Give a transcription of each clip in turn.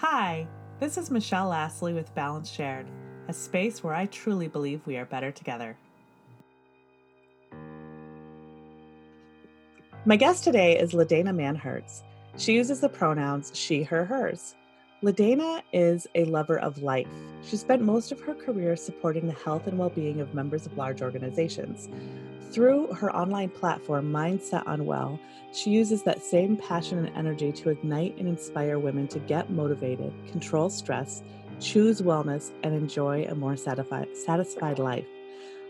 Hi, this is Michelle Lastly with Balance Shared, a space where I truly believe we are better together. My guest today is LaDana Manhertz. She uses the pronouns she, her, hers. LaDana is a lover of life. She spent most of her career supporting the health and well being of members of large organizations. Through her online platform, Mindset on Well, she uses that same passion and energy to ignite and inspire women to get motivated, control stress, choose wellness, and enjoy a more satisfied, satisfied life.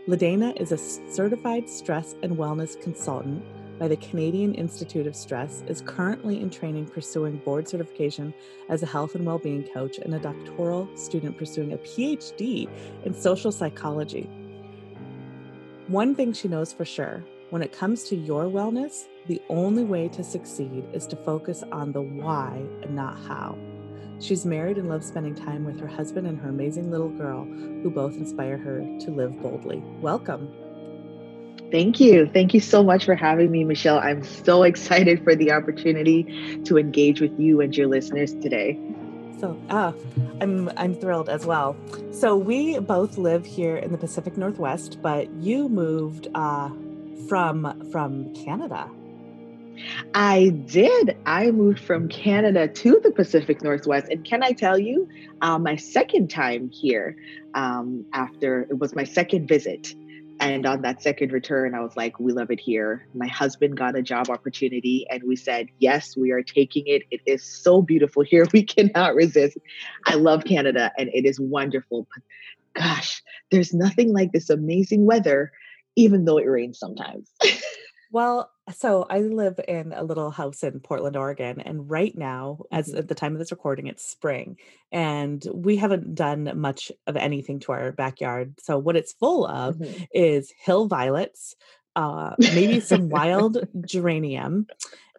LaDana is a certified stress and wellness consultant by the Canadian Institute of Stress, is currently in training pursuing board certification as a health and well-being coach, and a doctoral student pursuing a PhD in social psychology. One thing she knows for sure when it comes to your wellness, the only way to succeed is to focus on the why and not how. She's married and loves spending time with her husband and her amazing little girl, who both inspire her to live boldly. Welcome. Thank you. Thank you so much for having me, Michelle. I'm so excited for the opportunity to engage with you and your listeners today. So, ah, I'm I'm thrilled as well. So we both live here in the Pacific Northwest, but you moved uh, from from Canada. I did. I moved from Canada to the Pacific Northwest, and can I tell you, uh, my second time here um, after it was my second visit. And on that second return, I was like, we love it here. My husband got a job opportunity, and we said, yes, we are taking it. It is so beautiful here. We cannot resist. I love Canada, and it is wonderful. But gosh, there's nothing like this amazing weather, even though it rains sometimes. Well, so I live in a little house in Portland, Oregon, and right now, as Mhm. at the time of this recording, it's spring, and we haven't done much of anything to our backyard. So what it's full of Mhm. is hill violets, uh, maybe some wild geranium,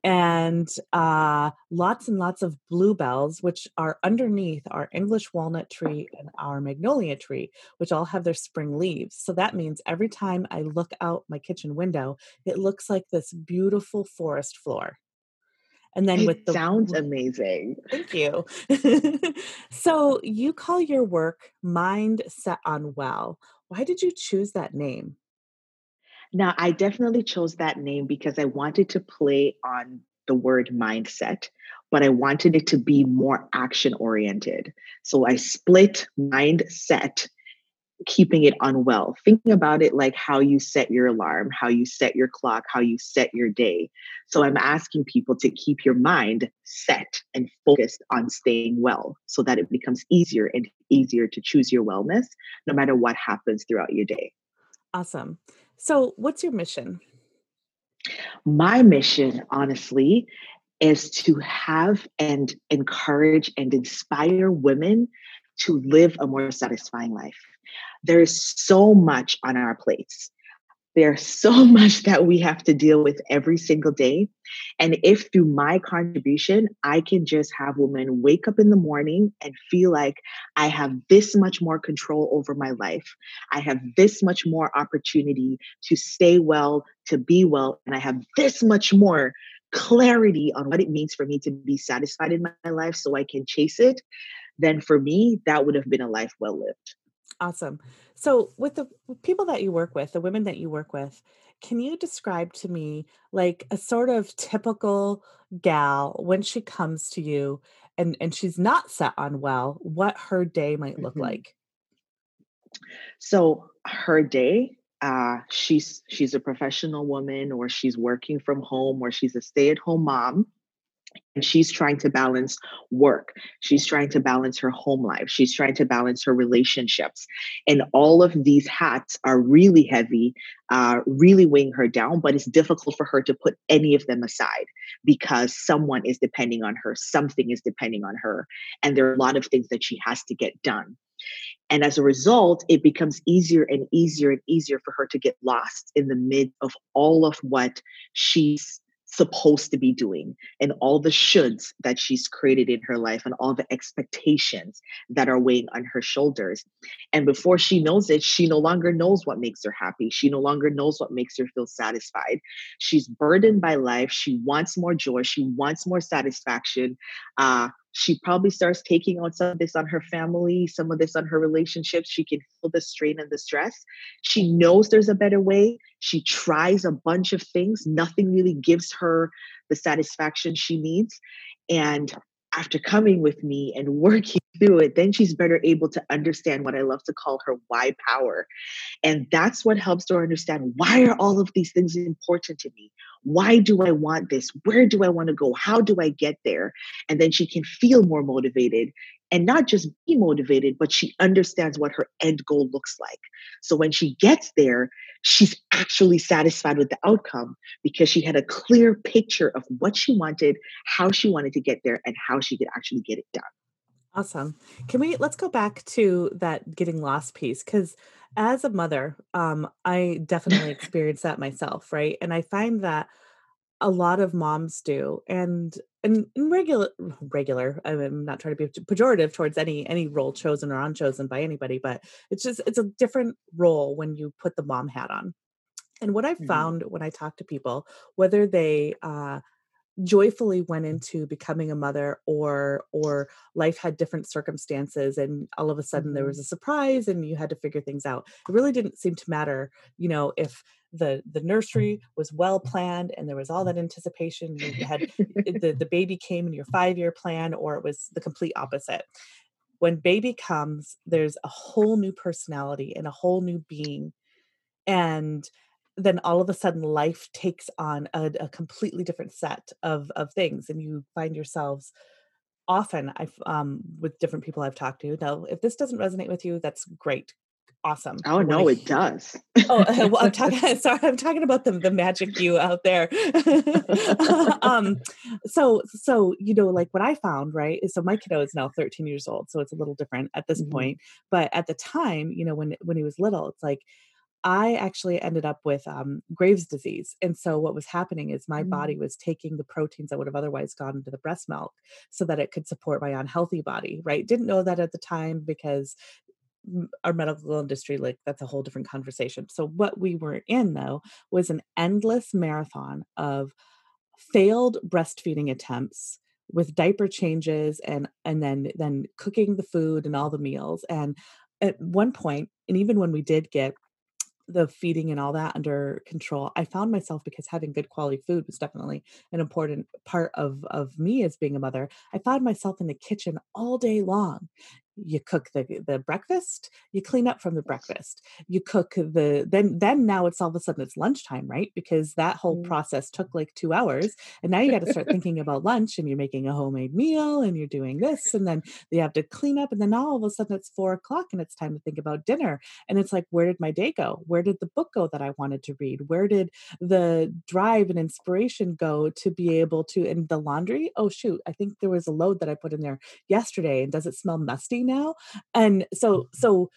and uh, lots and lots of bluebells, which are underneath our English walnut tree and our magnolia tree, which all have their spring leaves. So that means every time I look out my kitchen window, it looks like this beautiful forest floor. And then with the sounds amazing. thank you. so you call your work Mind Set on Well. Why did you choose that name? Now, I definitely chose that name because I wanted to play on the word mindset, but I wanted it to be more action oriented. So I split mindset, keeping it unwell. Thinking about it like how you set your alarm, how you set your clock, how you set your day. So I'm asking people to keep your mind set and focused on staying well so that it becomes easier and easier to choose your wellness no matter what happens throughout your day. Awesome. So what's your mission? My mission, honestly, is to have and encourage and inspire women to live a more satisfying life. There is so much on our plates. There's so much that we have to deal with every single day. And if through my contribution, I can just have women wake up in the morning and feel like I have this much more control over my life, I have this much more opportunity to stay well, to be well, and I have this much more clarity on what it means for me to be satisfied in my life so I can chase it, then for me, that would have been a life well lived. Awesome. So, with the people that you work with, the women that you work with, can you describe to me like a sort of typical gal when she comes to you and and she's not set on well, what her day might look Mhm. like? So her day, uh, she's she's a professional woman, or she's working from home, or she's a stay-at-home mom, and she's trying to balance work. She's trying to balance her home life. She's trying to balance her relationships, and all of these hats are really heavy, uh, really weighing her down. But it's difficult for her to put any of them aside because someone is depending on her, something is depending on her, and there are a lot of things that she has to get done. And as a result, it becomes easier and easier and easier for her to get lost in the mid of all of what she's supposed to be doing and all the shoulds that she's created in her life and all the expectations that are weighing on her shoulders. And before she knows it, she no longer knows what makes her happy. She no longer knows what makes her feel satisfied. She's burdened by life. She wants more joy. She wants more satisfaction. Uh, She probably starts taking on some of this on her family, some of this on her relationships. She can feel the strain and the stress. She knows there's a better way. She tries a bunch of things. Nothing really gives her the satisfaction she needs. And after coming with me and working through it, then she's better able to understand what I love to call her why power. And that's what helps her understand why are all of these things important to me? Why do I want this? Where do I want to go? How do I get there? And then she can feel more motivated and not just be motivated, but she understands what her end goal looks like. So when she gets there, she's actually satisfied with the outcome because she had a clear picture of what she wanted, how she wanted to get there, and how she could actually get it done. Awesome. Can we let's go back to that getting lost piece cuz as a mother, um I definitely experienced that myself, right? And I find that a lot of moms do and and regular regular i'm not trying to be pejorative towards any any role chosen or unchosen by anybody but it's just it's a different role when you put the mom hat on and what i've mm-hmm. found when i talk to people whether they uh joyfully went into becoming a mother or or life had different circumstances and all of a sudden there mm-hmm. was a surprise and you had to figure things out. It really didn't seem to matter you know if the the nursery was well planned and there was all that anticipation you had the, the baby came in your five year plan or it was the complete opposite. When baby comes there's a whole new personality and a whole new being and then all of a sudden life takes on a, a completely different set of of things and you find yourselves often i've um with different people i've talked to now if this doesn't resonate with you that's great awesome oh no it does. Oh well i'm talking sorry i'm talking about the, the magic you out there. Um so so you know like what i found right is so my kiddo is now 13 years old so it's a little different at this mm-hmm. point but at the time you know when when he was little it's like I actually ended up with um, Graves' disease. And so, what was happening is my mm. body was taking the proteins that would have otherwise gone into the breast milk so that it could support my unhealthy body, right? Didn't know that at the time because our medical industry, like that's a whole different conversation. So, what we were in though was an endless marathon of failed breastfeeding attempts with diaper changes and and then then cooking the food and all the meals and at one point and even when we did get the feeding and all that under control i found myself because having good quality food was definitely an important part of of me as being a mother i found myself in the kitchen all day long you cook the the breakfast you clean up from the breakfast. You cook the then then now it's all of a sudden it's lunchtime right? Because that whole mm. process took like two hours and now you got to start thinking about lunch and you're making a homemade meal and you're doing this and then you have to clean up and then all of a sudden it's four o'clock and it's time to think about dinner and it's like where did my day go? Where did the book go that i wanted to read? Where did the drive and inspiration go to be able to and the laundry? Oh shoot i think there was a load that i put in there yesterday and does it smell musty now and so so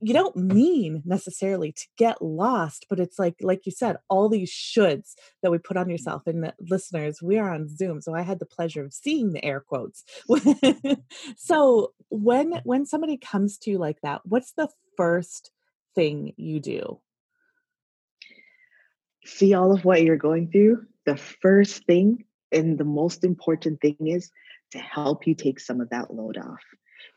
you don't mean necessarily to get lost but it's like like you said all these shoulds that we put on mm-hmm. yourself and listeners we are on zoom so i had the pleasure of seeing the air quotes. So when when somebody comes to you like that what's the first thing you do? See all of what you're going through? The first thing and the most important thing is to help you take some of that load off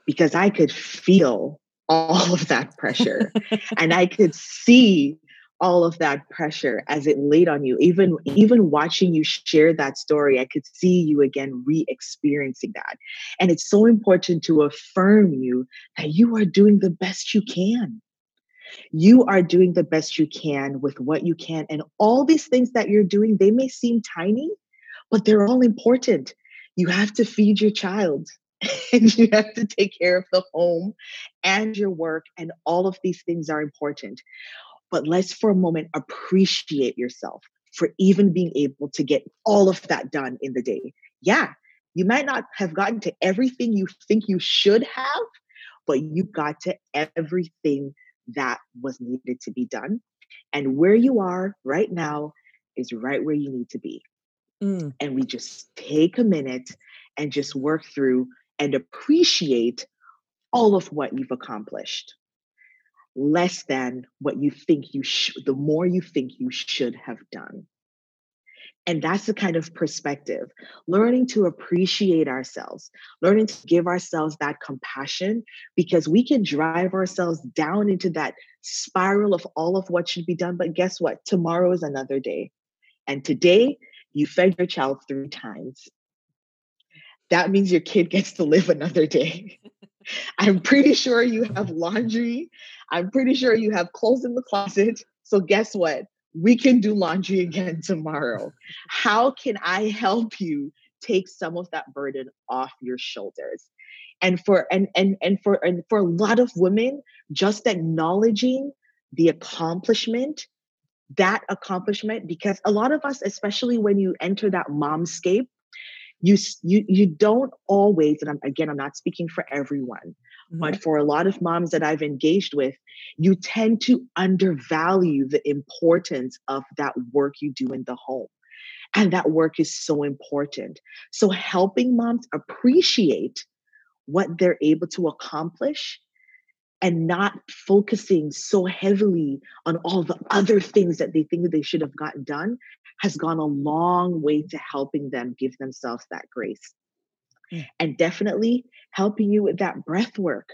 because I could feel all of that pressure and I could see all of that pressure as it laid on you. Even even watching you share that story i could see you again re-experiencing that. And it's so important to affirm you that you are doing the best you can. You are doing the best you can with what you can. And all these things that you're doing they may seem tiny but they're all important. You have to feed your child and you have to take care of the home and your work, and all of these things are important. But let's for a moment appreciate yourself for even being able to get all of that done in the day. Yeah, you might not have gotten to everything you think you should have, but you got to everything that was needed to be done. And where you are right now is right where you need to be. Mm. And we just take a minute and just work through and appreciate all of what you've accomplished less than what you think you should the more you think you should have done And that's the kind of perspective. Learning to appreciate ourselves, learning to give ourselves that compassion because we can drive ourselves down into that spiral of all of what should be done. But guess what? Tomorrow is another day. And today, you fed your child three times. That means your kid gets to live another day. I'm pretty sure you have laundry. I'm pretty sure you have clothes in the closet. So, guess what? we can do laundry again tomorrow. How can I help you take some of that burden off your shoulders? And for and and and for and for a lot of women, just acknowledging the accomplishment, that accomplishment, because a lot of us, especially when you enter that momscape, you you you don't always, and I'm, again, I'm not speaking for everyone, Mm-hmm. But for a lot of moms that I've engaged with, you tend to undervalue the importance of that work you do in the home. And that work is so important. So, helping moms appreciate what they're able to accomplish and not focusing so heavily on all the other things that they think that they should have gotten done has gone a long way to helping them give themselves that grace. Mm. and definitely helping you with that breath work.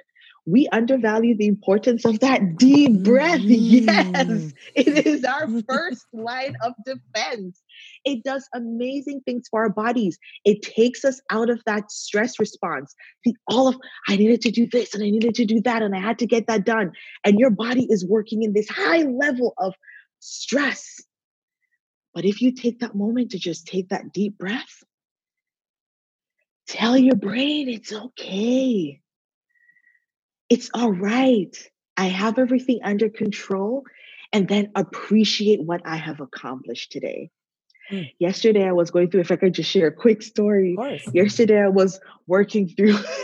We undervalue the importance of that deep breath. Yes, mm. it is our first line of defense. It does amazing things for our bodies. It takes us out of that stress response. The all of I needed to do this and I needed to do that and I had to get that done. And your body is working in this high level of stress. But if you take that moment to just take that deep breath, Tell your brain it's okay. It's all right. I have everything under control. And then appreciate what I have accomplished today. Mm. Yesterday, I was going through, if I could just share a quick story. Yesterday, I was working through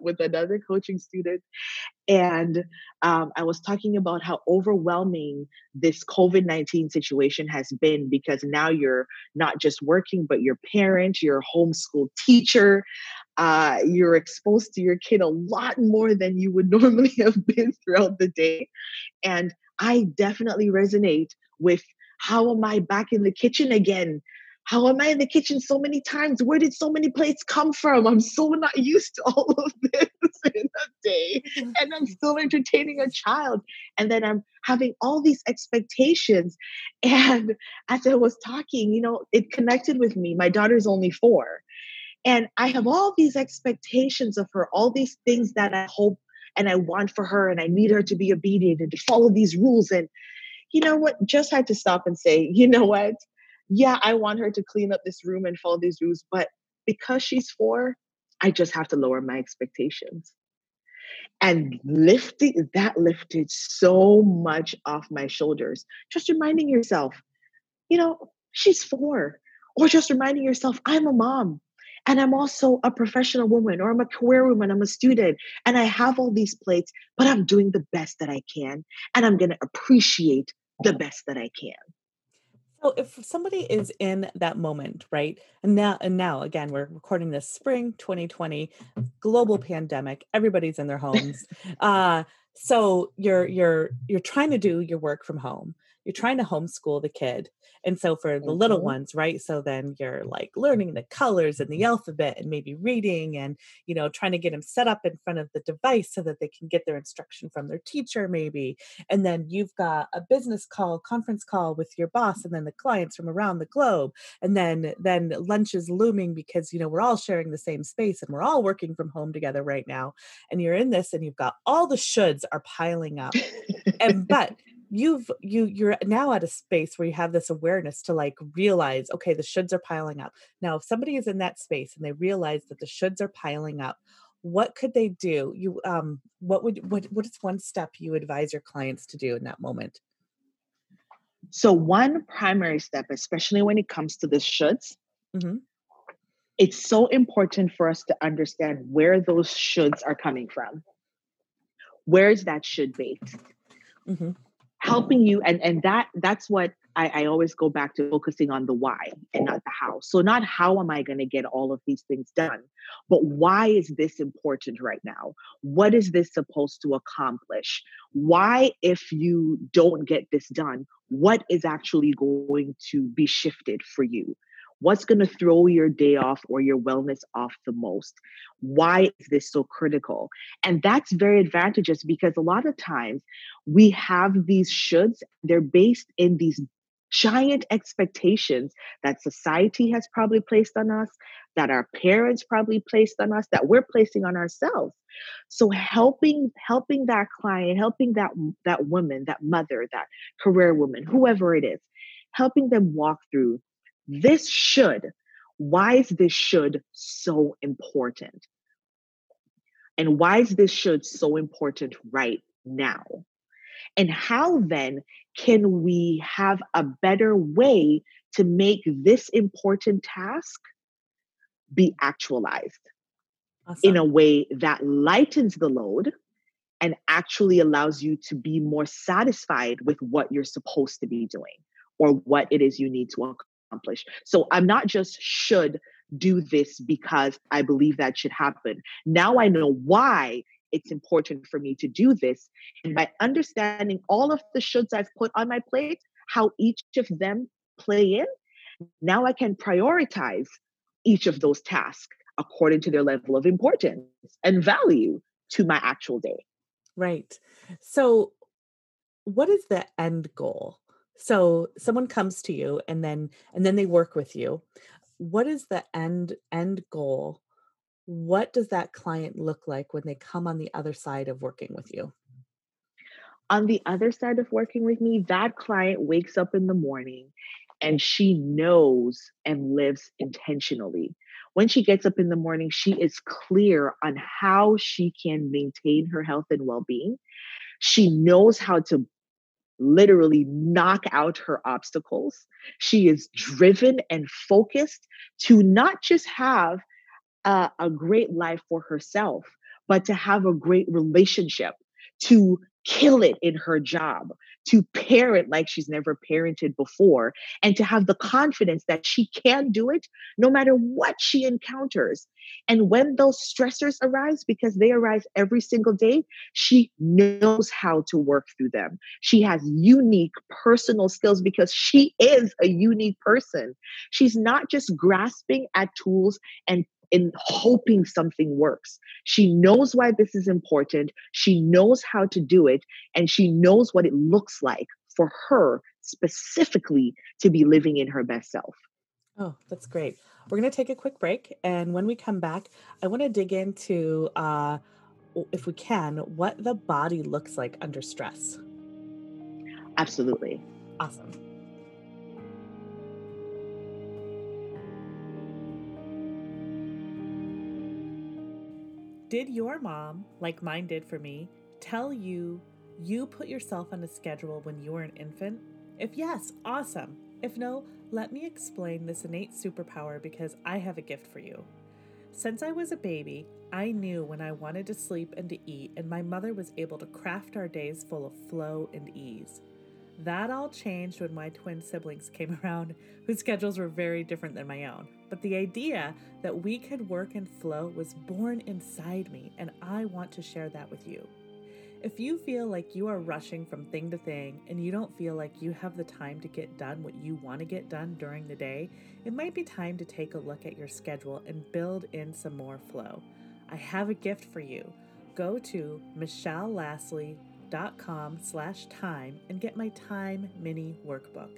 with another coaching student, and um, I was talking about how overwhelming this COVID 19 situation has been because now you're not just working, but you're parent, you're homeschool teacher. Uh, you're exposed to your kid a lot more than you would normally have been throughout the day. And I definitely resonate with how am I back in the kitchen again? How am I in the kitchen so many times? Where did so many plates come from? I'm so not used to all of this day. Mm-hmm. And I'm still entertaining a child. And then I'm having all these expectations. And as I was talking, you know, it connected with me. My daughter's only four. And I have all these expectations of her, all these things that I hope and I want for her, and I need her to be obedient and to follow these rules. And you know what? Just had to stop and say, you know what? Yeah, I want her to clean up this room and follow these rules, but because she's four, I just have to lower my expectations. And lifting that lifted so much off my shoulders. Just reminding yourself, you know, she's four. Or just reminding yourself, I'm a mom and I'm also a professional woman or I'm a career woman, I'm a student, and I have all these plates, but I'm doing the best that I can. And I'm going to appreciate the best that I can. So if somebody is in that moment, right? And now and now again we're recording this spring 2020 global pandemic, everybody's in their homes. uh so you're you're you're trying to do your work from home you're trying to homeschool the kid and so for the mm-hmm. little ones right so then you're like learning the colors and the alphabet and maybe reading and you know trying to get them set up in front of the device so that they can get their instruction from their teacher maybe and then you've got a business call conference call with your boss and then the clients from around the globe and then then lunch is looming because you know we're all sharing the same space and we're all working from home together right now and you're in this and you've got all the shoulds are piling up and but you've you you're now at a space where you have this awareness to like realize okay the shoulds are piling up. Now if somebody is in that space and they realize that the shoulds are piling up what could they do? You um what would what what is one step you advise your clients to do in that moment? So one primary step especially when it comes to the shoulds mm-hmm. it's so important for us to understand where those shoulds are coming from. Where is that should based mm-hmm helping you and and that that's what I, I always go back to focusing on the why and not the how. So not how am i going to get all of these things done but why is this important right now? What is this supposed to accomplish? Why if you don't get this done what is actually going to be shifted for you what's going to throw your day off or your wellness off the most why is this so critical and that's very advantageous because a lot of times we have these shoulds they're based in these giant expectations that society has probably placed on us, that our parents probably placed on us, that we're placing on ourselves. So helping helping that client, helping that that woman, that mother, that career woman, whoever it is, helping them walk through this should. Why is this should so important? And why is this should so important right now? And how then can we have a better way to make this important task be actualized awesome. in a way that lightens the load and actually allows you to be more satisfied with what you're supposed to be doing or what it is you need to accomplish. So I'm not just should do this because I believe that should happen. Now I know why it's important for me to do this. And by understanding all of the shoulds I've put on my plate, how each of them play in, now I can prioritize each of those tasks according to their level of importance and value to my actual day. Right. So, what is the end goal? So, someone comes to you and then and then they work with you. What is the end end goal what does that client look like when they come on the other side of working with you? On the other side of working with me, that client wakes up in the morning and she knows and lives intentionally. When she gets up in the morning, she is clear on how she can maintain her health and well being. She knows how to literally knock out her obstacles. She is driven and focused to not just have a, a great life for herself, but to have a great relationship, to kill it in her job, to parent like she's never parented before, and to have the confidence that she can do it no matter what she encounters. And when those stressors arise, because they arise every single day, she knows how to work through them. She has unique personal skills because she is a unique person. She's not just grasping at tools and in hoping something works. She knows why this is important. She knows how to do it. And she knows what it looks like for her specifically to be living in her best self. Oh, that's great. We're going to take a quick break. And when we come back, I want to dig into, uh, if we can, what the body looks like under stress. Absolutely. Awesome. Did your mom, like mine did for me, tell you you put yourself on a schedule when you were an infant? If yes, awesome. If no, let me explain this innate superpower because I have a gift for you. Since I was a baby, I knew when I wanted to sleep and to eat, and my mother was able to craft our days full of flow and ease. That all changed when my twin siblings came around, whose schedules were very different than my own. But the idea that we could work and flow was born inside me, and I want to share that with you. If you feel like you are rushing from thing to thing and you don't feel like you have the time to get done what you want to get done during the day, it might be time to take a look at your schedule and build in some more flow. I have a gift for you. Go to michellelastly.com slash time and get my time mini workbook.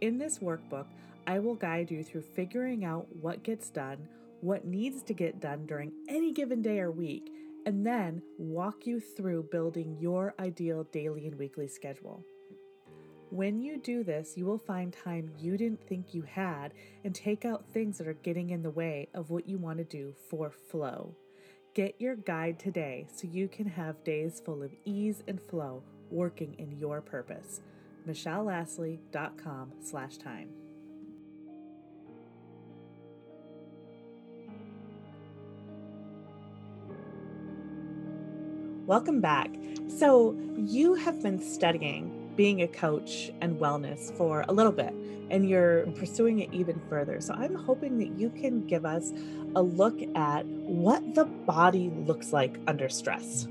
In this workbook, I will guide you through figuring out what gets done, what needs to get done during any given day or week, and then walk you through building your ideal daily and weekly schedule. When you do this, you will find time you didn't think you had and take out things that are getting in the way of what you want to do for flow. Get your guide today so you can have days full of ease and flow working in your purpose. MichelleLastley.com slash time. Welcome back. So, you have been studying being a coach and wellness for a little bit, and you're pursuing it even further. So, I'm hoping that you can give us a look at what the body looks like under stress.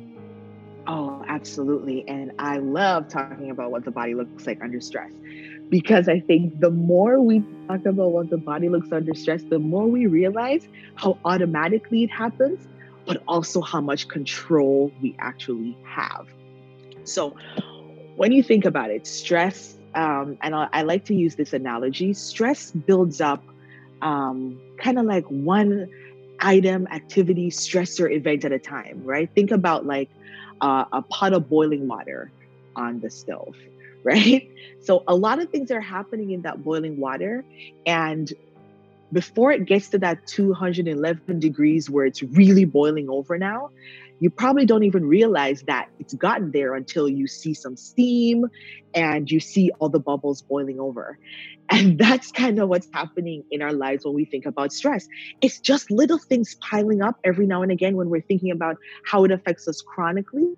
Oh, absolutely. And I love talking about what the body looks like under stress because I think the more we talk about what the body looks under stress, the more we realize how automatically it happens, but also how much control we actually have. So, when you think about it, stress, um, and I, I, like to use this analogy stress builds up um, kind of like one item, activity, stressor event at a time, right? Think about like uh, a pot of boiling water on the stove, right? So a lot of things are happening in that boiling water. And before it gets to that 211 degrees where it's really boiling over now, you probably don't even realize that it's gotten there until you see some steam and you see all the bubbles boiling over. And that's kind of what's happening in our lives when we think about stress. It's just little things piling up every now and again when we're thinking about how it affects us chronically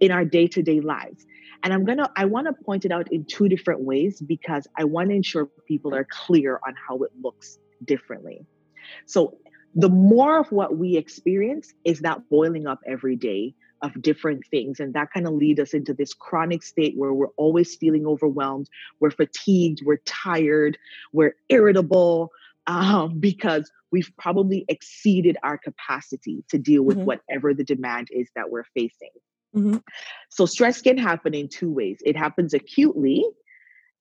in our day to day lives. And I'm gonna, I wanna point it out in two different ways because I wanna ensure people are clear on how it looks differently. So, the more of what we experience is that boiling up every day of different things. And that kind of lead us into this chronic state where we're always feeling overwhelmed, we're fatigued, we're tired, we're irritable, um, because we've probably exceeded our capacity to deal with mm-hmm. whatever the demand is that we're facing. Mm-hmm. So, stress can happen in two ways it happens acutely,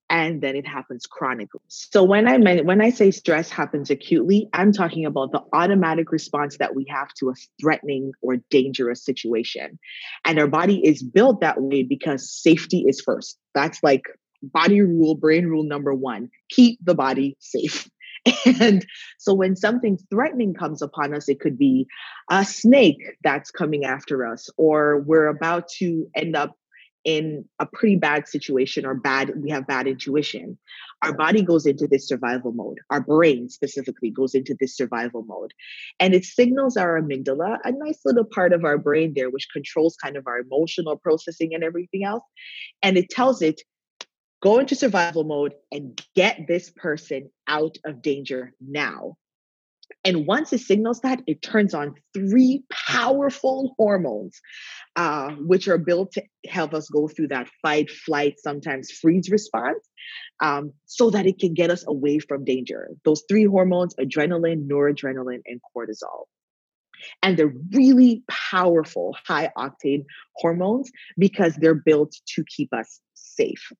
and then it happens chronically. So when I mean, when I say stress happens acutely, I'm talking about the automatic response that we have to a threatening or dangerous situation. And our body is built that way because safety is first. That's like body rule, brain rule number 1. Keep the body safe. And so when something threatening comes upon us, it could be a snake that's coming after us, or we're about to end up in a pretty bad situation or bad we have bad intuition. Our body goes into this survival mode. Our brain specifically goes into this survival mode. And it signals our amygdala a nice little part of our brain there which controls kind of our emotional processing and everything else. And it tells it go into survival mode and get this person out of danger now and once it signals that, it turns on three powerful hormones, uh, which are built to help us go through that fight, flight, sometimes freeze response, um, so that it can get us away from danger. Those three hormones adrenaline, noradrenaline, and cortisol. And they're really powerful, high octane hormones because they're built to keep us safe.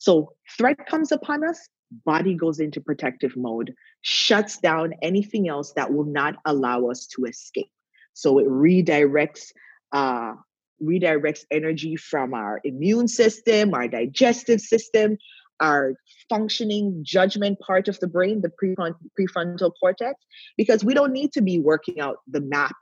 So, threat comes upon us, body goes into protective mode, shuts down anything else that will not allow us to escape. So it redirects uh, redirects energy from our immune system, our digestive system, our functioning judgment part of the brain, the prefrontal cortex, because we don't need to be working out the map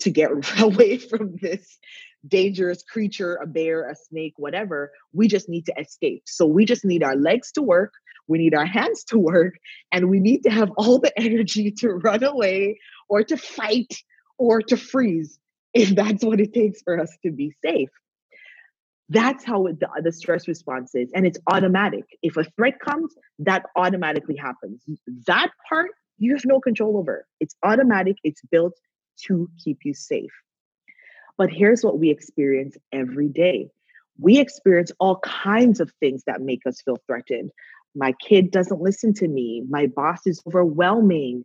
to get away from this dangerous creature, a bear, a snake, whatever. We just need to escape. So we just need our legs to work we need our hands to work, and we need to have all the energy to run away or to fight or to freeze if that's what it takes for us to be safe. That's how the, uh, the stress response is. And it's automatic. If a threat comes, that automatically happens. That part you have no control over. It's automatic, it's built to keep you safe. But here's what we experience every day we experience all kinds of things that make us feel threatened. My kid doesn't listen to me. My boss is overwhelming.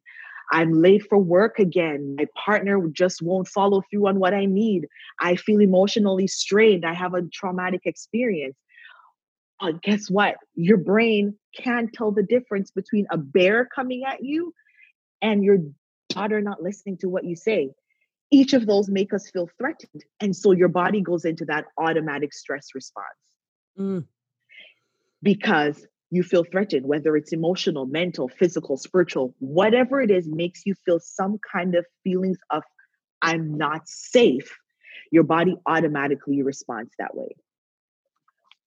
I'm late for work again. My partner just won't follow through on what I need. I feel emotionally strained. I have a traumatic experience. But guess what? Your brain can't tell the difference between a bear coming at you and your daughter not listening to what you say. Each of those make us feel threatened. And so your body goes into that automatic stress response. Mm. Because you feel threatened, whether it's emotional, mental, physical, spiritual, whatever it is, makes you feel some kind of feelings of, I'm not safe, your body automatically responds that way.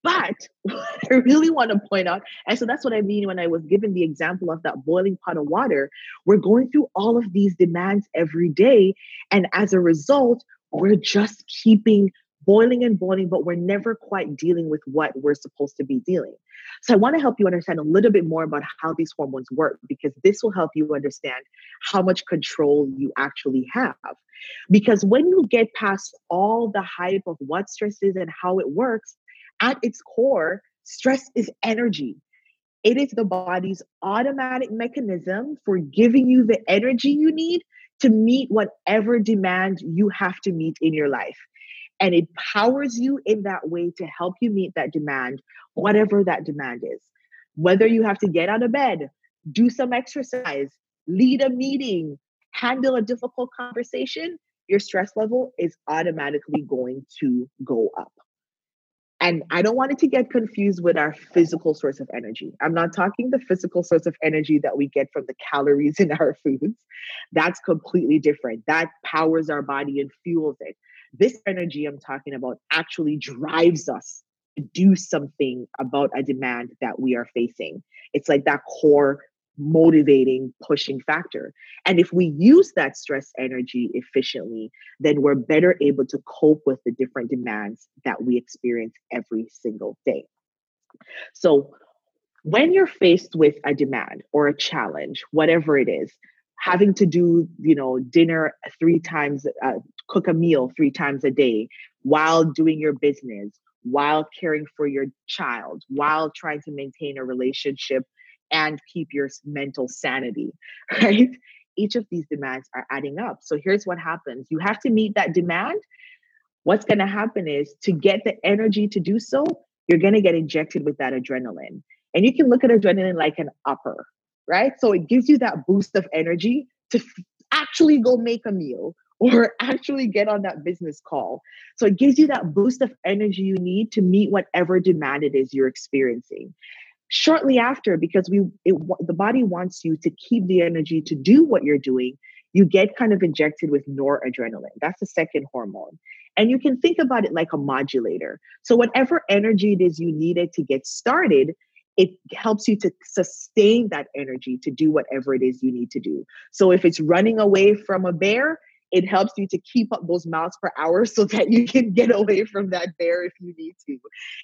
But what I really want to point out, and so that's what I mean when I was given the example of that boiling pot of water, we're going through all of these demands every day. And as a result, we're just keeping boiling and boiling, but we're never quite dealing with what we're supposed to be dealing. So I want to help you understand a little bit more about how these hormones work because this will help you understand how much control you actually have. Because when you get past all the hype of what stress is and how it works, at its core, stress is energy. It is the body's automatic mechanism for giving you the energy you need to meet whatever demand you have to meet in your life. And it powers you in that way to help you meet that demand, whatever that demand is. Whether you have to get out of bed, do some exercise, lead a meeting, handle a difficult conversation, your stress level is automatically going to go up. And I don't want it to get confused with our physical source of energy. I'm not talking the physical source of energy that we get from the calories in our foods. That's completely different. That powers our body and fuels it. This energy I'm talking about actually drives us to do something about a demand that we are facing. It's like that core motivating, pushing factor. And if we use that stress energy efficiently, then we're better able to cope with the different demands that we experience every single day. So, when you're faced with a demand or a challenge, whatever it is, having to do, you know, dinner three times, uh, cook a meal three times a day while doing your business, while caring for your child, while trying to maintain a relationship and keep your mental sanity, right? Each of these demands are adding up. So here's what happens you have to meet that demand. What's going to happen is to get the energy to do so, you're going to get injected with that adrenaline. And you can look at adrenaline like an upper, right? So it gives you that boost of energy to actually go make a meal or actually get on that business call. So it gives you that boost of energy you need to meet whatever demand it is you're experiencing shortly after because we it, the body wants you to keep the energy to do what you're doing you get kind of injected with noradrenaline. That's the second hormone. And you can think about it like a modulator. So whatever energy it is you needed to get started it helps you to sustain that energy to do whatever it is you need to do. So if it's running away from a bear it helps you to keep up those miles per hour so that you can get away from that bear if you need to.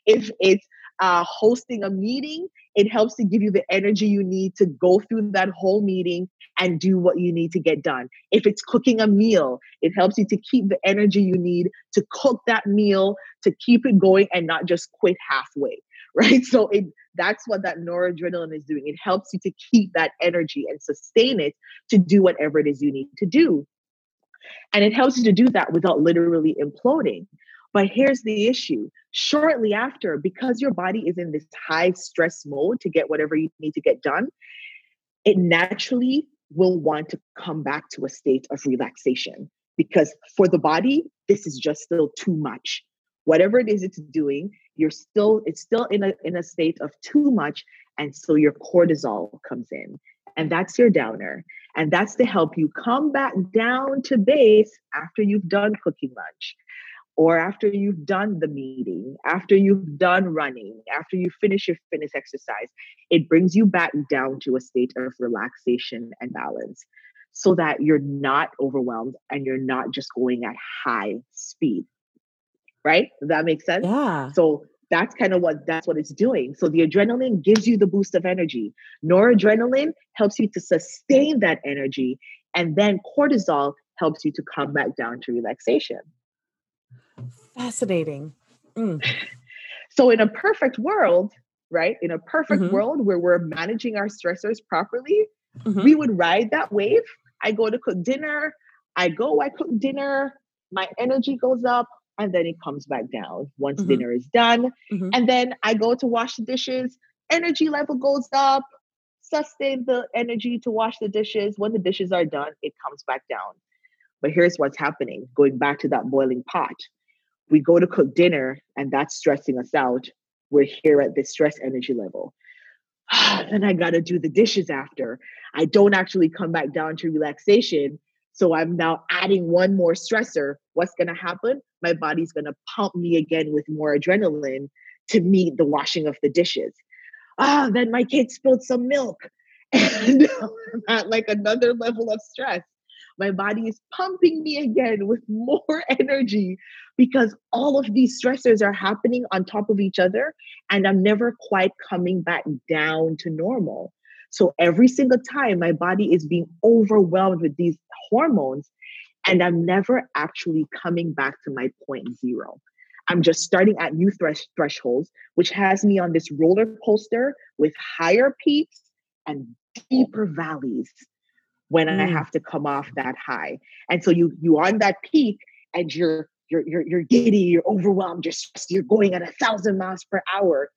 If it's uh, hosting a meeting, it helps to give you the energy you need to go through that whole meeting and do what you need to get done. If it's cooking a meal, it helps you to keep the energy you need to cook that meal, to keep it going and not just quit halfway, right? So it that's what that noradrenaline is doing. It helps you to keep that energy and sustain it to do whatever it is you need to do. And it helps you to do that without literally imploding. But here's the issue shortly after, because your body is in this high stress mode to get whatever you need to get done, it naturally will want to come back to a state of relaxation. Because for the body, this is just still too much. Whatever it is it's doing, you're still, it's still in a in a state of too much. And so your cortisol comes in. And that's your downer. And that's to help you come back down to base after you've done cooking lunch or after you've done the meeting, after you've done running, after you finish your fitness exercise. It brings you back down to a state of relaxation and balance so that you're not overwhelmed and you're not just going at high speed. Right? Does that make sense? Yeah. So that's kind of what that's what it's doing. So the adrenaline gives you the boost of energy. Noradrenaline helps you to sustain that energy. And then cortisol helps you to come back down to relaxation. Fascinating. Mm. so in a perfect world, right? In a perfect mm-hmm. world where we're managing our stressors properly, mm-hmm. we would ride that wave. I go to cook dinner. I go, I cook dinner. My energy goes up and then it comes back down once mm-hmm. dinner is done. Mm-hmm. And then I go to wash the dishes, energy level goes up, sustain the energy to wash the dishes. When the dishes are done, it comes back down. But here's what's happening going back to that boiling pot. We go to cook dinner, and that's stressing us out. We're here at this stress energy level. then I got to do the dishes after. I don't actually come back down to relaxation. So I'm now adding one more stressor. What's going to happen? my body's going to pump me again with more adrenaline to meet the washing of the dishes. Ah, then my kid spilled some milk. And at like another level of stress. my body is pumping me again with more energy because all of these stressors are happening on top of each other and I'm never quite coming back down to normal. So every single time my body is being overwhelmed with these hormones and I'm never actually coming back to my point zero. I'm just starting at new thresh- thresholds, which has me on this roller coaster with higher peaks and deeper valleys when mm. I have to come off that high. And so you you on that peak and you're you're you're you're giddy, you're overwhelmed, you're stressed, you're going at a thousand miles per hour.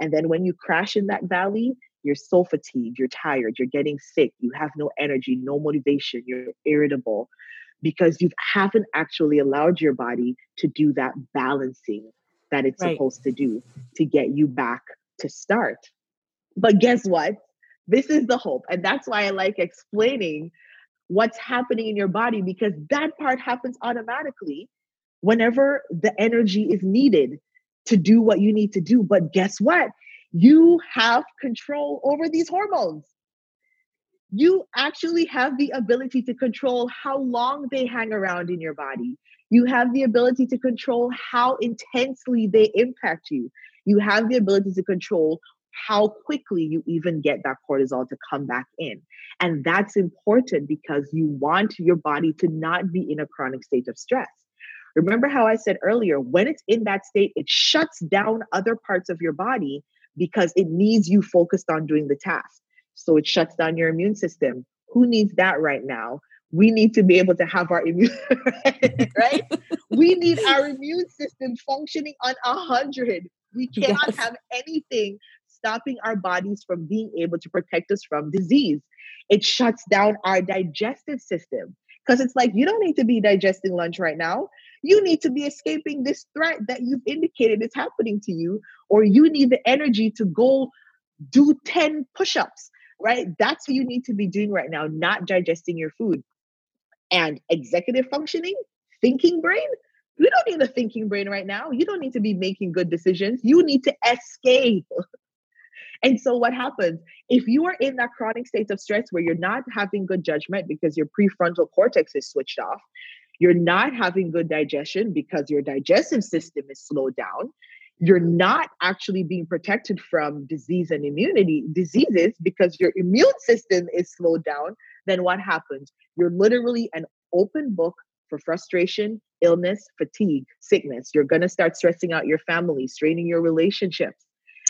And then when you crash in that valley, you're so fatigued, you're tired, you're getting sick, you have no energy, no motivation, you're irritable because you haven't actually allowed your body to do that balancing that it's right. supposed to do to get you back to start. But guess what? This is the hope. And that's why I like explaining what's happening in your body because that part happens automatically whenever the energy is needed to do what you need to do. But guess what? You have control over these hormones. You actually have the ability to control how long they hang around in your body. You have the ability to control how intensely they impact you. You have the ability to control how quickly you even get that cortisol to come back in. And that's important because you want your body to not be in a chronic state of stress. Remember how I said earlier, when it's in that state, it shuts down other parts of your body because it needs you focused on doing the task. So it shuts down your immune system. Who needs that right now? We need to be able to have our immune, right? we need our immune system functioning on a hundred. We cannot yes. have anything stopping our bodies from being able to protect us from disease. It shuts down our digestive system because it's like you don't need to be digesting lunch right now. You need to be escaping this threat that you've indicated is happening to you, or you need the energy to go do 10 push ups, right? That's what you need to be doing right now, not digesting your food. And executive functioning, thinking brain, you don't need a thinking brain right now. You don't need to be making good decisions. You need to escape. And so, what happens if you are in that chronic state of stress where you're not having good judgment because your prefrontal cortex is switched off, you're not having good digestion because your digestive system is slowed down, you're not actually being protected from disease and immunity diseases because your immune system is slowed down, then what happens? You're literally an open book for frustration, illness, fatigue, sickness. You're going to start stressing out your family, straining your relationships.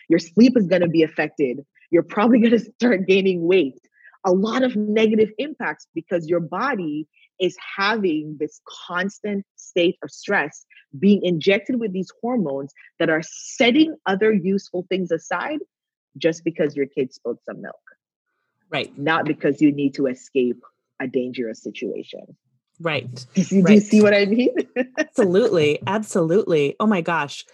Your sleep is going to be affected. You're probably going to start gaining weight. A lot of negative impacts because your body is having this constant state of stress being injected with these hormones that are setting other useful things aside just because your kid spilled some milk. Right. Not because you need to escape a dangerous situation. Right. Do you, right. do you see what I mean? absolutely. Absolutely. Oh my gosh.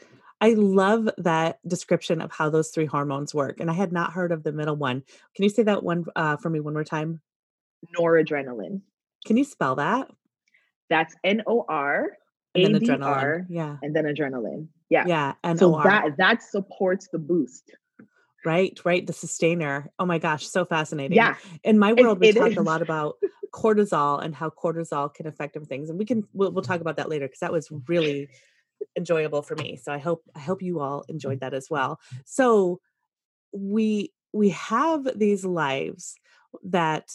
I love that description of how those three hormones work. And I had not heard of the middle one. Can you say that one uh, for me one more time? Noradrenaline. Can you spell that? That's N O R and then adrenaline. Yeah. And then adrenaline. Yeah. Yeah. And so that that supports the boost. Right, right. The sustainer. Oh my gosh, so fascinating. Yeah. In my world, it, we talk a lot about cortisol and how cortisol can affect different things. And we can we'll, we'll talk about that later because that was really enjoyable for me. So I hope I hope you all enjoyed that as well. So we we have these lives that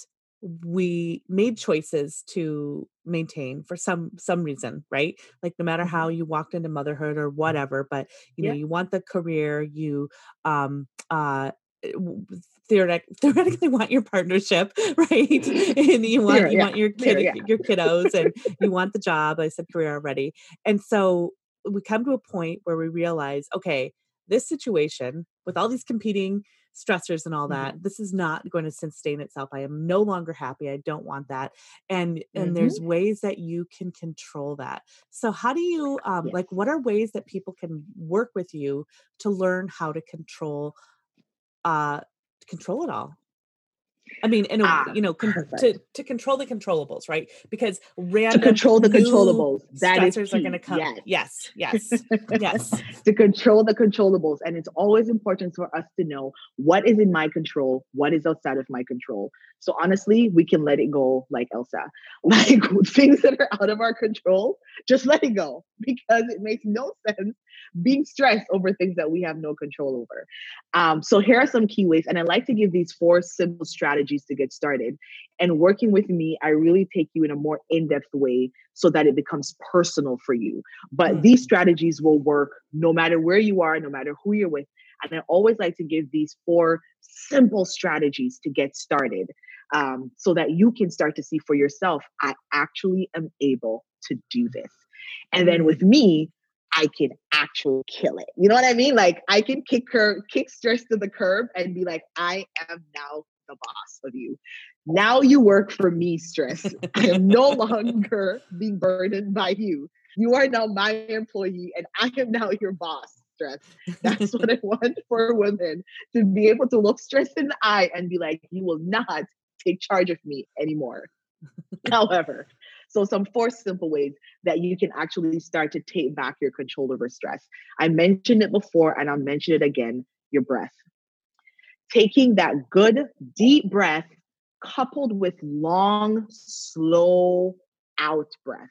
we made choices to maintain for some some reason right like no matter how Mm-hmm. you walked into motherhood or whatever but you know Yeah. you want the career you um uh w- theoretic, theoretically want your partnership right and you want you yeah. want your kid yeah. your kiddos and you want the job i said career already and so we come to a point where we realize okay this situation with all these competing stressors and all Mhm. that this is not going to sustain itself i am no longer happy i don't want that and and Mhm. there's ways that you can control that so how do you um like what are ways that people can work with you to learn how to control uh control it all I mean, in a, ah, you know, con- to to control the controllables, right? Because random to control the controllables, that stressors are going to come. Yes, yes, yes. yes. to control the controllables, and it's always important for us to know what is in my control, what is outside of my control. So honestly, we can let it go, like Elsa. Like things that are out of our control, just let it go because it makes no sense being stressed over things that we have no control over. Um, so here are some key ways, and I like to give these four simple strategies to get started. And working with me, I really take you in a more in-depth way so that it becomes personal for you. But mm-hmm. these strategies will work no matter where you are, no matter who you're with. And I always like to give these four simple strategies to get started um, so that you can start to see for yourself, I actually am able to do this. And then with me, I can actually kill it. You know what I mean? Like I can kick her, kick stress to the curb and be like, I am now the boss of you. Now you work for me, stress. I am no longer being burdened by you. You are now my employee and I am now your boss, stress. That's what I want for women to be able to look stress in the eye and be like, you will not take charge of me anymore. However, so, some four simple ways that you can actually start to take back your control over stress. I mentioned it before and I'll mention it again your breath. Taking that good, deep breath coupled with long, slow out breath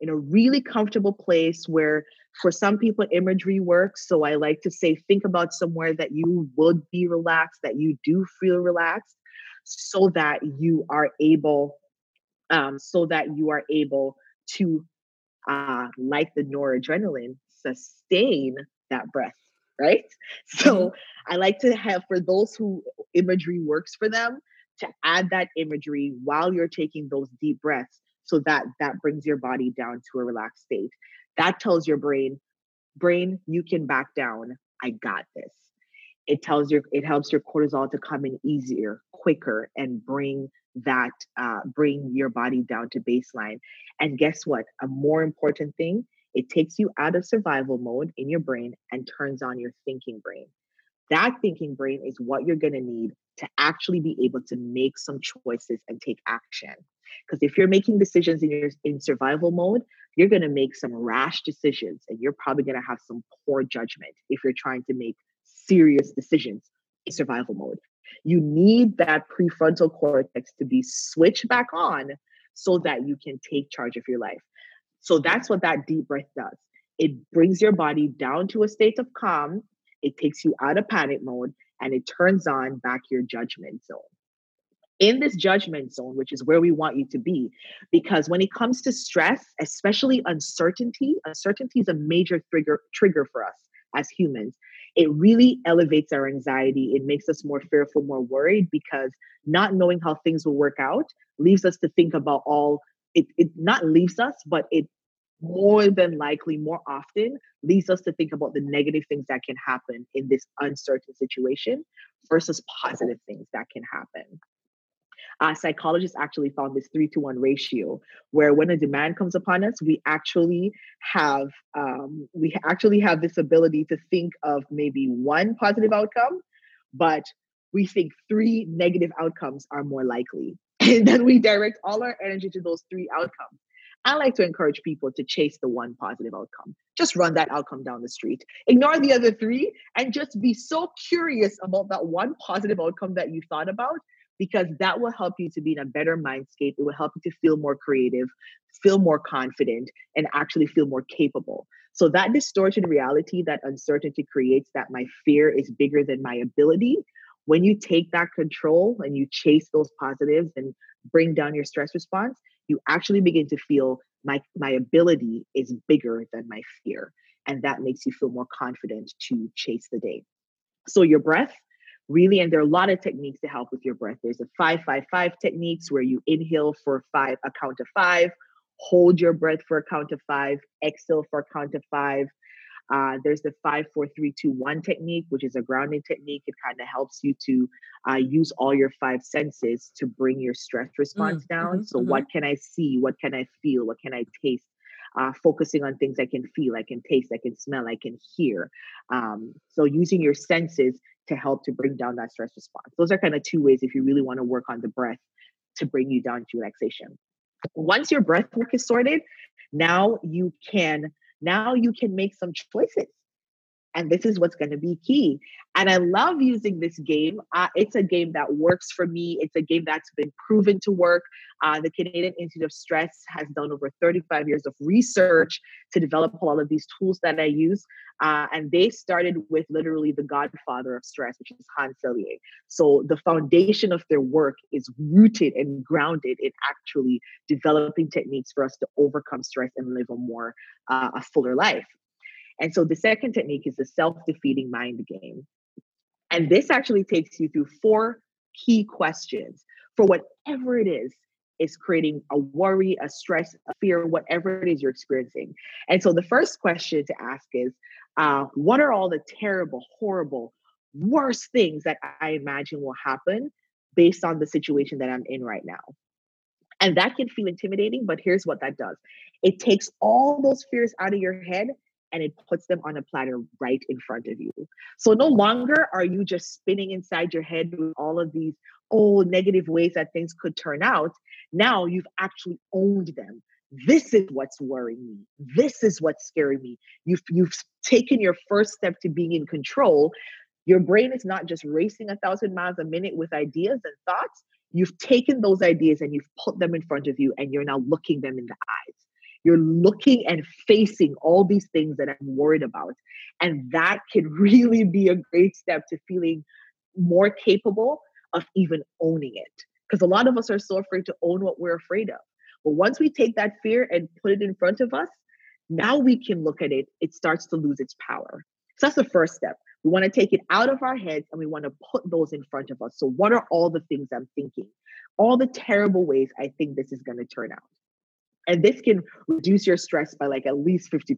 in a really comfortable place where for some people imagery works. So i like to say think about somewhere that you would be relaxed that you do feel relaxed so that you are able um, so that you are able to, uh, like the noradrenaline, sustain that breath, right? So mm-hmm. I like to have for those who imagery works for them to add that imagery while you're taking those deep breaths so that that brings your body down to a relaxed state. That tells your brain, brain, you can back down. I got this. It tells your, it helps your cortisol to come in easier, quicker, and bring that uh, bring your body down to baseline. And guess what? A more important thing, it takes you out of survival mode in your brain and turns on your thinking brain. That thinking brain is what you're going to need to actually be able to make some choices and take action. Because if you're making decisions in your in survival mode, you're going to make some rash decisions and you're probably going to have some poor judgment if you're trying to make serious decisions in survival mode. You need that prefrontal cortex to be switched back on so that you can take charge of your life. So that's what that deep breath does. It brings your body down to a state of calm, it takes you out of panic mode, and it turns on back your judgment zone. In this judgment zone, which is where we want you to be, because when it comes to stress, especially uncertainty, uncertainty is a major trigger trigger for us as humans it really elevates our anxiety. It makes us more fearful, more worried because not knowing how things will work out leaves us to think about all it, it not leaves us, but it more than likely, more often, leads us to think about the negative things that can happen in this uncertain situation versus positive things that can happen. Uh, psychologists actually found this three to one ratio where when a demand comes upon us we actually have um, we actually have this ability to think of maybe one positive outcome but we think three negative outcomes are more likely and then we direct all our energy to those three outcomes I like to encourage people to chase the one positive outcome. Just run that outcome down the street. Ignore the other three and just be so curious about that one positive outcome that you thought about because that will help you to be in a better mindscape. It will help you to feel more creative, feel more confident, and actually feel more capable. So, that distorted reality that uncertainty creates, that my fear is bigger than my ability, when you take that control and you chase those positives and bring down your stress response, you actually begin to feel my, my ability is bigger than my fear. And that makes you feel more confident to chase the day. So, your breath really and there are a lot of techniques to help with your breath there's a five five five techniques where you inhale for five a count of five hold your breath for a count of five exhale for a count of five uh, there's the five four three two one technique which is a grounding technique it kind of helps you to uh, use all your five senses to bring your stress response mm, down mm-hmm, so mm-hmm. what can i see what can i feel what can i taste uh, focusing on things I can feel, I can taste, I can smell, I can hear. Um, so using your senses to help to bring down that stress response. Those are kind of two ways if you really want to work on the breath to bring you down to relaxation. Once your breath work is sorted, now you can now you can make some choices and this is what's going to be key. And I love using this game. Uh, it's a game that works for me. It's a game that's been proven to work. Uh, the Canadian Institute of Stress has done over 35 years of research to develop all of these tools that I use. Uh, and they started with literally the godfather of stress, which is Hans Selye. So the foundation of their work is rooted and grounded in actually developing techniques for us to overcome stress and live a more uh, a fuller life. And so the second technique is the self defeating mind game. And this actually takes you through four key questions for whatever it is is creating a worry, a stress, a fear, whatever it is you're experiencing. And so the first question to ask is uh, what are all the terrible, horrible, worst things that I imagine will happen based on the situation that I'm in right now? And that can feel intimidating, but here's what that does it takes all those fears out of your head and it puts them on a platter right in front of you. So no longer are you just spinning inside your head with all of these old negative ways that things could turn out. Now you've actually owned them. This is what's worrying me. This is what's scaring me. You've you've taken your first step to being in control. Your brain is not just racing a thousand miles a minute with ideas and thoughts. You've taken those ideas and you've put them in front of you, and you're now looking them in the. You're looking and facing all these things that I'm worried about. And that can really be a great step to feeling more capable of even owning it. Because a lot of us are so afraid to own what we're afraid of. But once we take that fear and put it in front of us, now we can look at it, it starts to lose its power. So that's the first step. We want to take it out of our heads and we want to put those in front of us. So, what are all the things I'm thinking? All the terrible ways I think this is going to turn out. And this can reduce your stress by like at least 50%.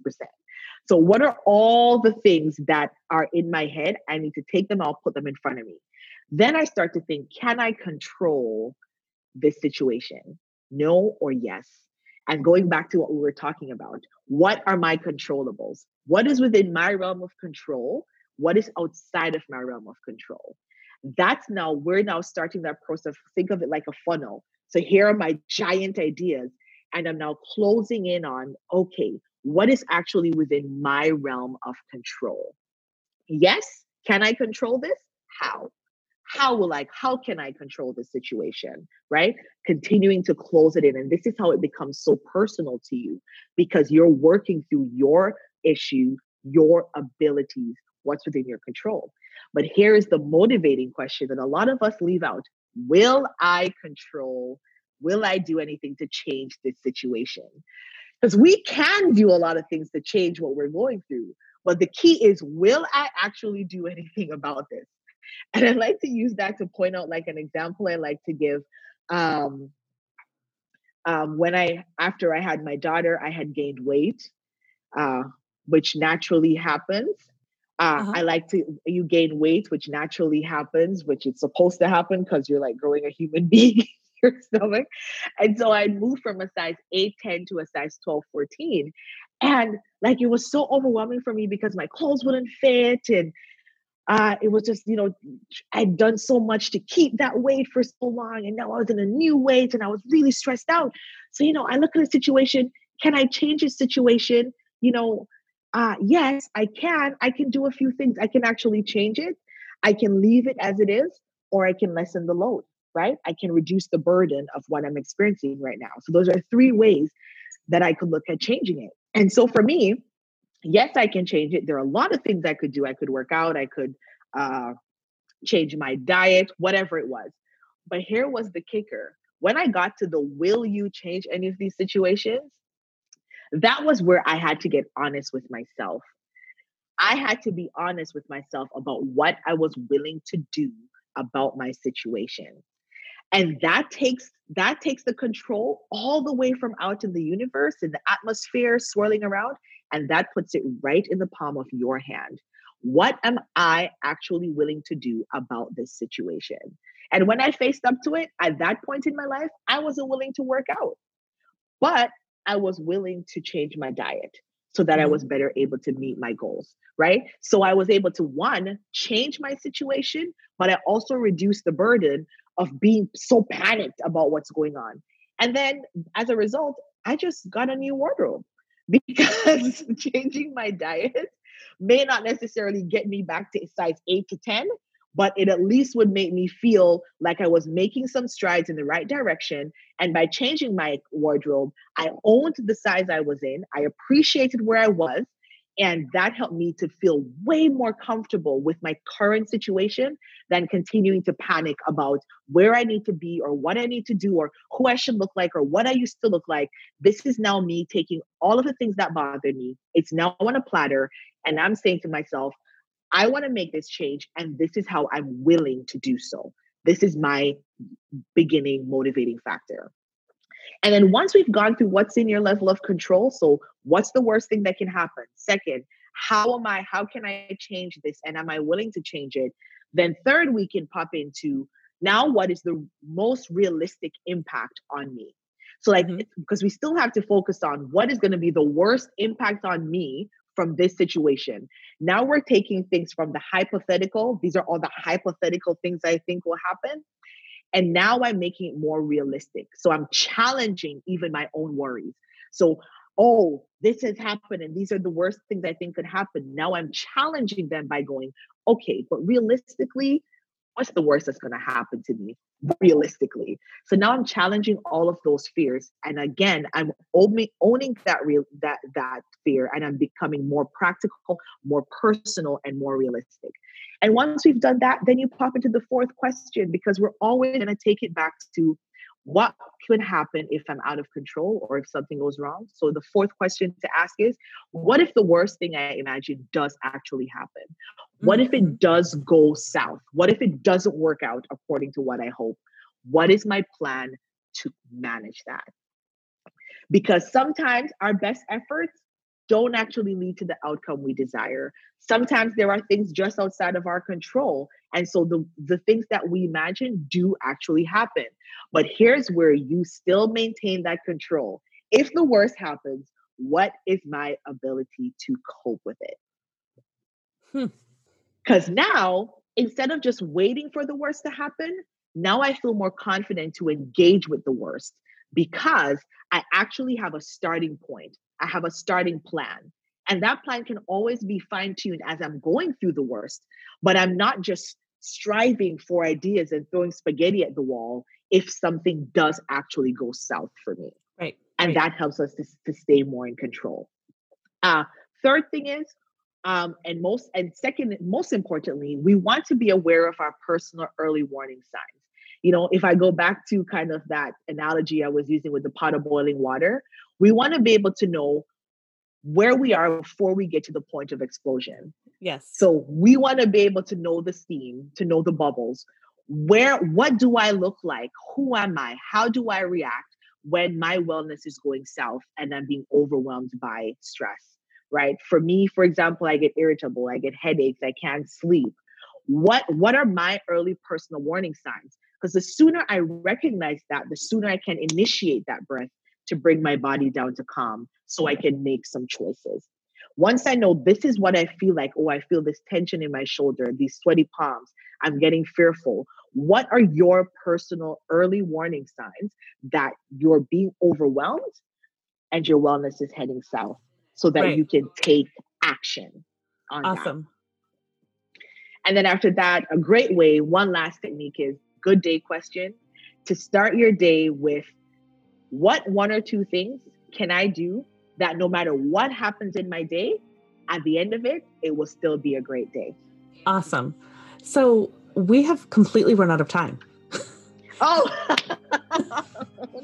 So, what are all the things that are in my head? I need to take them, I'll put them in front of me. Then I start to think, can I control this situation? No or yes? And going back to what we were talking about, what are my controllables? What is within my realm of control? What is outside of my realm of control? That's now, we're now starting that process. Think of it like a funnel. So here are my giant ideas and I'm now closing in on okay, what is actually within my realm of control? Yes, can I control this? How? How will I, how can I control this situation? Right? Continuing to close it in. And this is how it becomes so personal to you because you're working through your issue, your abilities, what's within your control. But here is the motivating question that a lot of us leave out Will I control Will I do anything to change this situation? Because we can do a lot of things to change what we're going through. But the key is, will I actually do anything about this? And I'd like to use that to point out like an example I like to give. Um, um, when I, after I had my daughter, I had gained weight, uh, which naturally happens. Uh, uh-huh. I like to, you gain weight, which naturally happens, which is supposed to happen because you're like growing a human being your stomach. And so I moved from a size 8, 10 to a size 12, 14. And like it was so overwhelming for me because my clothes wouldn't fit. And uh, it was just, you know, I'd done so much to keep that weight for so long. And now I was in a new weight and I was really stressed out. So, you know, I look at the situation can I change the situation? You know, uh, yes, I can. I can do a few things. I can actually change it. I can leave it as it is, or I can lessen the load right? I can reduce the burden of what I'm experiencing right now. So those are three ways that I could look at changing it. And so for me, yes, I can change it. There are a lot of things I could do. I could work out, I could uh, change my diet, whatever it was. But here was the kicker. When I got to the will you change any of these situations, that was where I had to get honest with myself. I had to be honest with myself about what I was willing to do about my situation and that takes that takes the control all the way from out in the universe in the atmosphere swirling around and that puts it right in the palm of your hand what am i actually willing to do about this situation and when i faced up to it at that point in my life i wasn't willing to work out but i was willing to change my diet so that I mm-hmm. was better able to meet my goals, right? So I was able to one, change my situation, but I also reduced the burden of being so panicked about what's going on. And then as a result, I just got a new wardrobe because changing my diet may not necessarily get me back to size 8 to 10, but it at least would make me feel like I was making some strides in the right direction. And by changing my wardrobe, I owned the size I was in, I appreciated where I was. And that helped me to feel way more comfortable with my current situation than continuing to panic about where I need to be or what I need to do or who I should look like or what I used to look like. This is now me taking all of the things that bothered me. It's now on a platter. And I'm saying to myself, I want to make this change, and this is how I'm willing to do so. This is my beginning motivating factor. And then once we've gone through what's in your level of control, so what's the worst thing that can happen? Second, how am I, how can I change this? And am I willing to change it? Then third, we can pop into now what is the most realistic impact on me? So, like, mm-hmm. because we still have to focus on what is going to be the worst impact on me from this situation. Now we're taking things from the hypothetical. These are all the hypothetical things I think will happen. And now I'm making it more realistic. So I'm challenging even my own worries. So, oh, this has happened and these are the worst things I think could happen. Now I'm challenging them by going, okay, but realistically, what's the worst that's going to happen to me realistically? So now i'm challenging all of those fears and again i'm owning, that real that that fear and i'm becoming more practical more personal and more realistic. And once we've done that then you pop into the fourth question because we're always going to take it back to what could happen if I'm out of control or if something goes wrong? So the fourth question to ask is what if the worst thing I imagine does actually happen? What if it mm-hmm. does go south? What if it doesn't work out according to what I hope? What is my plan to manage that? Because sometimes our best efforts don't actually lead to the outcome we desire. Sometimes there are things just outside of our control. And so the, the things that we imagine do actually happen. But here's where you still maintain that control. If the worst happens, what is my ability to cope with it? Because hmm. now, instead of just waiting for the worst to happen, now I feel more confident to engage with the worst because I actually have a starting point. I have a starting plan. And that plan can always be fine tuned as I'm going through the worst, but I'm not just striving for ideas and throwing spaghetti at the wall if something does actually go south for me. Right. And right. that helps us to, to stay more in control. Uh, third thing is, um, and most and second, most importantly, we want to be aware of our personal early warning signs. You know, if I go back to kind of that analogy I was using with the pot of boiling water, we want to be able to know where we are before we get to the point of explosion. Yes. So we want to be able to know the steam, to know the bubbles. Where, what do I look like? Who am I? How do I react when my wellness is going south and I'm being overwhelmed by stress? Right. For me, for example, I get irritable, I get headaches, I can't sleep. What what are my early personal warning signs? Because the sooner I recognize that, the sooner I can initiate that breath to bring my body down to calm so I can make some choices. Once I know this is what I feel like, oh, I feel this tension in my shoulder, these sweaty palms, I'm getting fearful. What are your personal early warning signs that you're being overwhelmed and your wellness is heading south so that right. you can take action on awesome. That. And then after that, a great way, one last technique is good day question to start your day with what one or two things can I do that no matter what happens in my day, at the end of it, it will still be a great day. Awesome. So we have completely run out of time. Oh,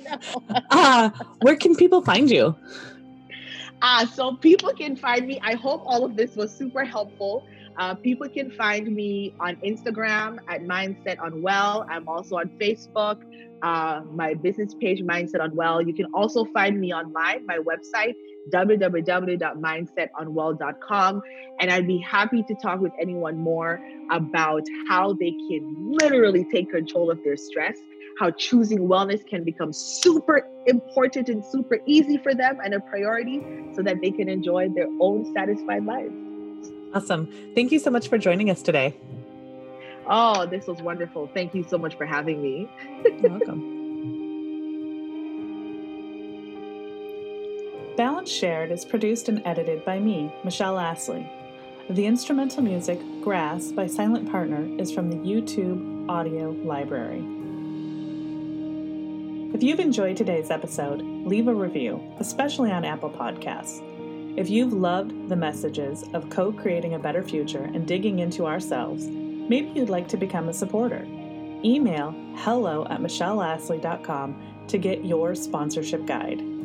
no. uh, where can people find you? Uh, so people can find me. I hope all of this was super helpful. Uh, people can find me on Instagram at Mindset Unwell. I'm also on Facebook, uh, my business page, Mindset Unwell. You can also find me online. My website www.mindsetunwell.com. And I'd be happy to talk with anyone more about how they can literally take control of their stress, how choosing wellness can become super important and super easy for them and a priority so that they can enjoy their own satisfied lives. Awesome. Thank you so much for joining us today. Oh, this was wonderful. Thank you so much for having me. You're welcome. Balance Shared is produced and edited by me, Michelle Astley. The instrumental music, Grass by Silent Partner, is from the YouTube Audio Library. If you've enjoyed today's episode, leave a review, especially on Apple Podcasts. If you've loved the messages of co creating a better future and digging into ourselves, maybe you'd like to become a supporter. Email hello at michelleastley.com to get your sponsorship guide.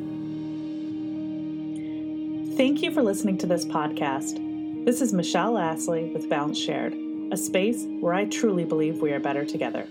Thank you for listening to this podcast. This is Michelle Astley with Balance Shared, a space where I truly believe we are better together.